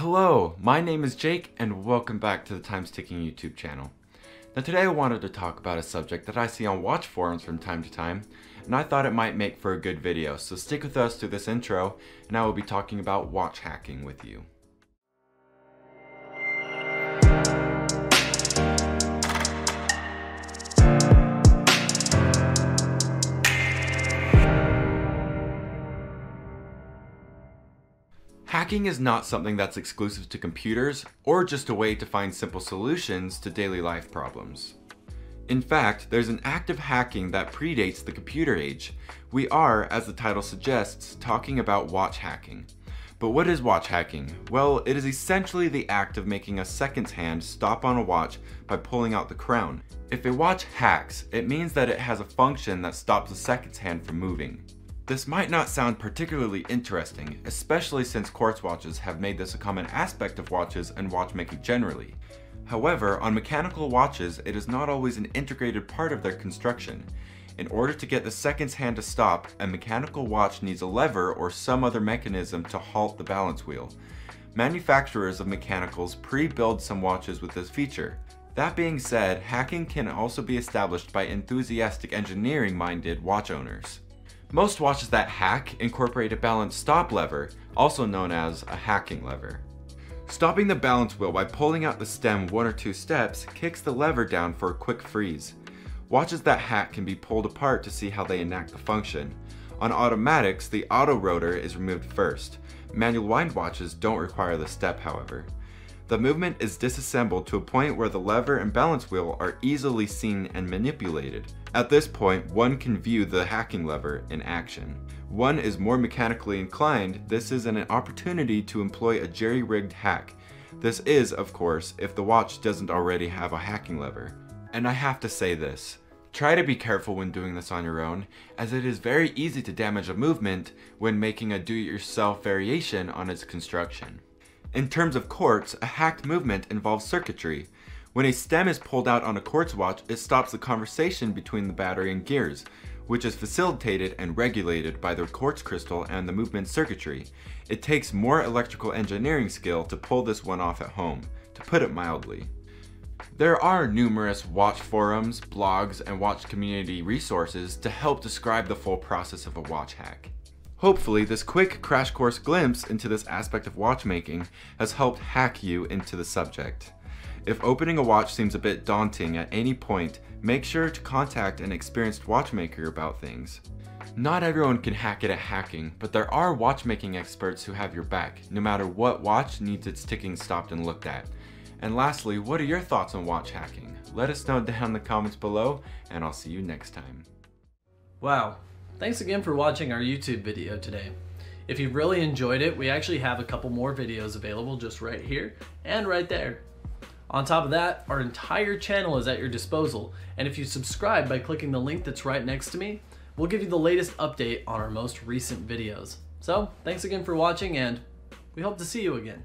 Hello, my name is Jake and welcome back to the Times Ticking YouTube channel. Now today I wanted to talk about a subject that I see on watch forums from time to time and I thought it might make for a good video, so stick with us through this intro and I will be talking about watch hacking with you. Hacking is not something that's exclusive to computers or just a way to find simple solutions to daily life problems. In fact, there's an active hacking that predates the computer age. We are, as the title suggests, talking about watch hacking. But what is watch hacking? Well, it is essentially the act of making a seconds hand stop on a watch by pulling out the crown. If a watch hacks, it means that it has a function that stops the seconds hand from moving. This might not sound particularly interesting, especially since quartz watches have made this a common aspect of watches and watchmaking generally. However, on mechanical watches, it is not always an integrated part of their construction. In order to get the seconds hand to stop, a mechanical watch needs a lever or some other mechanism to halt the balance wheel. Manufacturers of mechanicals pre-build some watches with this feature. That being said, hacking can also be established by enthusiastic engineering-minded watch owners. Most watches that hack incorporate a balance stop lever, also known as a hacking lever. Stopping the balance wheel by pulling out the stem one or two steps kicks the lever down for a quick freeze. Watches that hack can be pulled apart to see how they enact the function. On automatics, the auto rotor is removed first. Manual wind watches don't require the step, however. The movement is disassembled to a point where the lever and balance wheel are easily seen and manipulated. At this point, one can view the hacking lever in action. One is more mechanically inclined, this is an opportunity to employ a jerry-rigged hack. This is, of course, if the watch doesn't already have a hacking lever. And I have to say this, Try to be careful when doing this on your own, as it is very easy to damage a movement when making a do-it-yourself variation on its construction. In terms of quartz, a hacked movement involves circuitry. When a stem is pulled out on a quartz watch, it stops the conversation between the battery and gears, which is facilitated and regulated by the quartz crystal and the movement circuitry. It takes more electrical engineering skill to pull this one off at home, to put it mildly. There are numerous watch forums, blogs, and watch community resources to help describe the full process of a watch hack. Hopefully, this quick crash course glimpse into this aspect of watchmaking has helped hack you into the subject. If opening a watch seems a bit daunting at any point, make sure to contact an experienced watchmaker about things. Not everyone can hack it at hacking, but there are watchmaking experts who have your back, no matter what watch needs its ticking stopped and looked at. And lastly, what are your thoughts on watch hacking? Let us know down in the comments below, and I'll see you next time. Wow, Thanks again for watching our YouTube video today. If you really enjoyed it, we actually have a couple more videos available just right here and right there. On top of that, our entire channel is at your disposal, and if you subscribe by clicking the link that's right next to me, we'll give you the latest update on our most recent videos. So, thanks again for watching, and we hope to see you again.